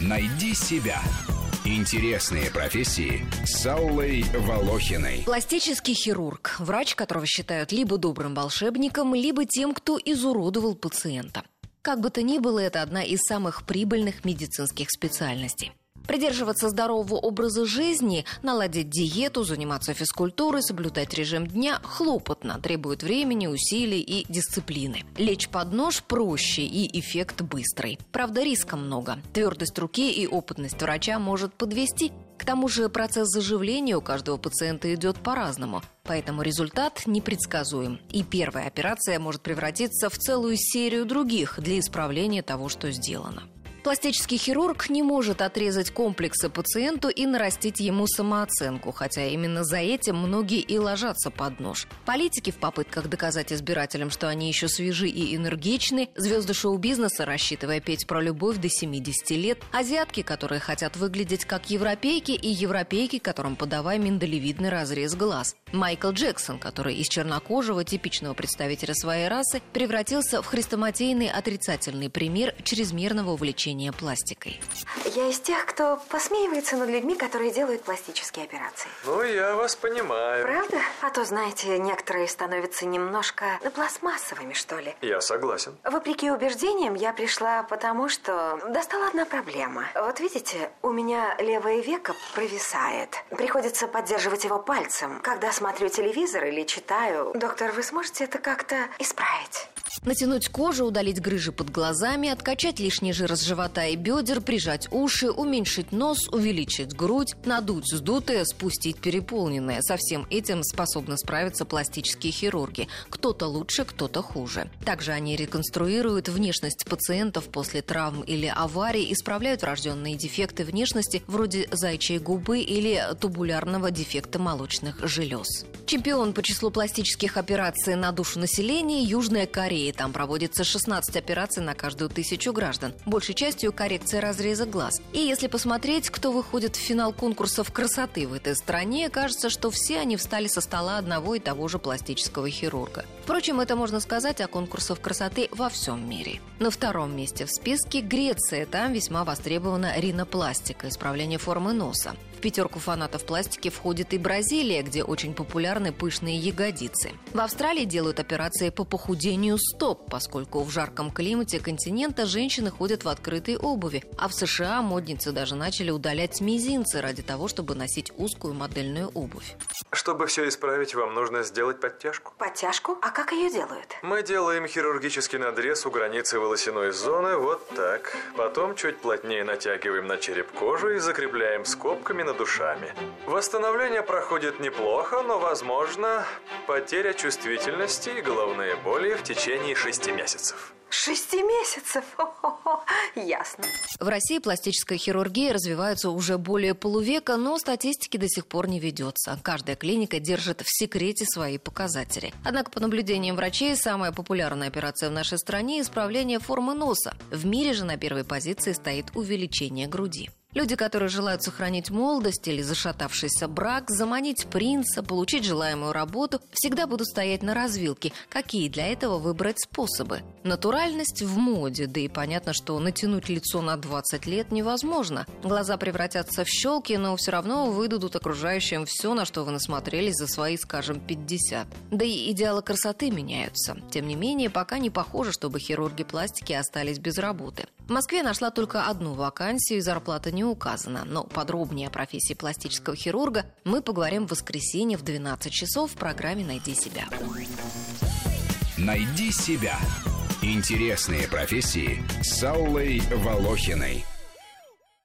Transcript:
Найди себя. Интересные профессии с Аллой Волохиной. Пластический хирург – врач, которого считают либо добрым волшебником, либо тем, кто изуродовал пациента. Как бы то ни было, это одна из самых прибыльных медицинских специальностей. Придерживаться здорового образа жизни, наладить диету, заниматься физкультурой, соблюдать режим дня хлопотно, требует времени, усилий и дисциплины. Лечь под нож проще и эффект быстрый. Правда, риска много. Твердость руки и опытность врача может подвести. К тому же процесс заживления у каждого пациента идет по-разному, поэтому результат непредсказуем. И первая операция может превратиться в целую серию других для исправления того, что сделано. Пластический хирург не может отрезать комплексы пациенту и нарастить ему самооценку, хотя именно за этим многие и ложатся под нож. Политики в попытках доказать избирателям, что они еще свежи и энергичны, звезды шоу-бизнеса, рассчитывая петь про любовь до 70 лет, азиатки, которые хотят выглядеть как европейки, и европейки, которым подавай миндалевидный разрез глаз. Майкл Джексон, который из чернокожего, типичного представителя своей расы, превратился в хрестоматийный отрицательный пример чрезмерного увлечения лечения пластикой. Я из тех, кто посмеивается над людьми, которые делают пластические операции. Ну, я вас понимаю. Правда? А то, знаете, некоторые становятся немножко пластмассовыми, что ли. Я согласен. Вопреки убеждениям, я пришла потому, что достала одна проблема. Вот видите, у меня левое веко провисает. Приходится поддерживать его пальцем, когда смотрю телевизор или читаю. Доктор, вы сможете это как-то исправить? Натянуть кожу, удалить грыжи под глазами, откачать лишний жир с живота и бедер, прижать уши, уменьшить нос, увеличить грудь, надуть сдутое, спустить переполненное. Со всем этим способны справиться пластические хирурги. Кто-то лучше, кто-то хуже. Также они реконструируют внешность пациентов после травм или аварий, исправляют врожденные дефекты внешности вроде зайчьей губы или тубулярного дефекта молочных желез. Чемпион по числу пластических операций на душу населения – Южная Корея. Там проводится 16 операций на каждую тысячу граждан. Большей частью коррекция разреза глаз. И если посмотреть, кто выходит в финал конкурсов красоты в этой стране, кажется, что все они встали со стола одного и того же пластического хирурга. Впрочем, это можно сказать о конкурсах красоты во всем мире. На втором месте в списке Греция. Там весьма востребована ринопластика, исправление формы носа. В пятерку фанатов пластики входит и Бразилия, где очень популярны пышные ягодицы. В Австралии делают операции по похудению стоп, поскольку в жарком климате континента женщины ходят в открытой обуви, а в США модницы даже начали удалять мизинцы ради того, чтобы носить узкую модельную обувь. Чтобы все исправить, вам нужно сделать подтяжку. Подтяжку? А как ее делают? Мы делаем хирургический надрез у границы волосяной зоны вот так. Потом чуть плотнее натягиваем на череп кожу и закрепляем скобками над ушами. Восстановление проходит неплохо, но, возможно, потеря чувствительности и головные боли в течение шести месяцев. Шести месяцев? Хо-хо-хо. Ясно. В России пластическая хирургия развивается уже более полувека, но статистики до сих пор не ведется. Каждая клиника держит в секрете свои показатели. Однако, по наблюдениям врачей, самая популярная операция в нашей стране – исправление формы носа. В мире же на первой позиции стоит увеличение груди. Люди, которые желают сохранить молодость или зашатавшийся брак, заманить принца, получить желаемую работу, всегда будут стоять на развилке. Какие для этого выбрать способы? Натуральность в моде, да и понятно, что натянуть лицо на 20 лет невозможно. Глаза превратятся в щелки, но все равно выдадут окружающим все, на что вы насмотрелись за свои, скажем, 50. Да и идеалы красоты меняются. Тем не менее, пока не похоже, чтобы хирурги пластики остались без работы. В Москве нашла только одну вакансию, и зарплата не указана. Но подробнее о профессии пластического хирурга мы поговорим в воскресенье в 12 часов в программе «Найди себя». Найди себя. Интересные профессии с Аллой Волохиной.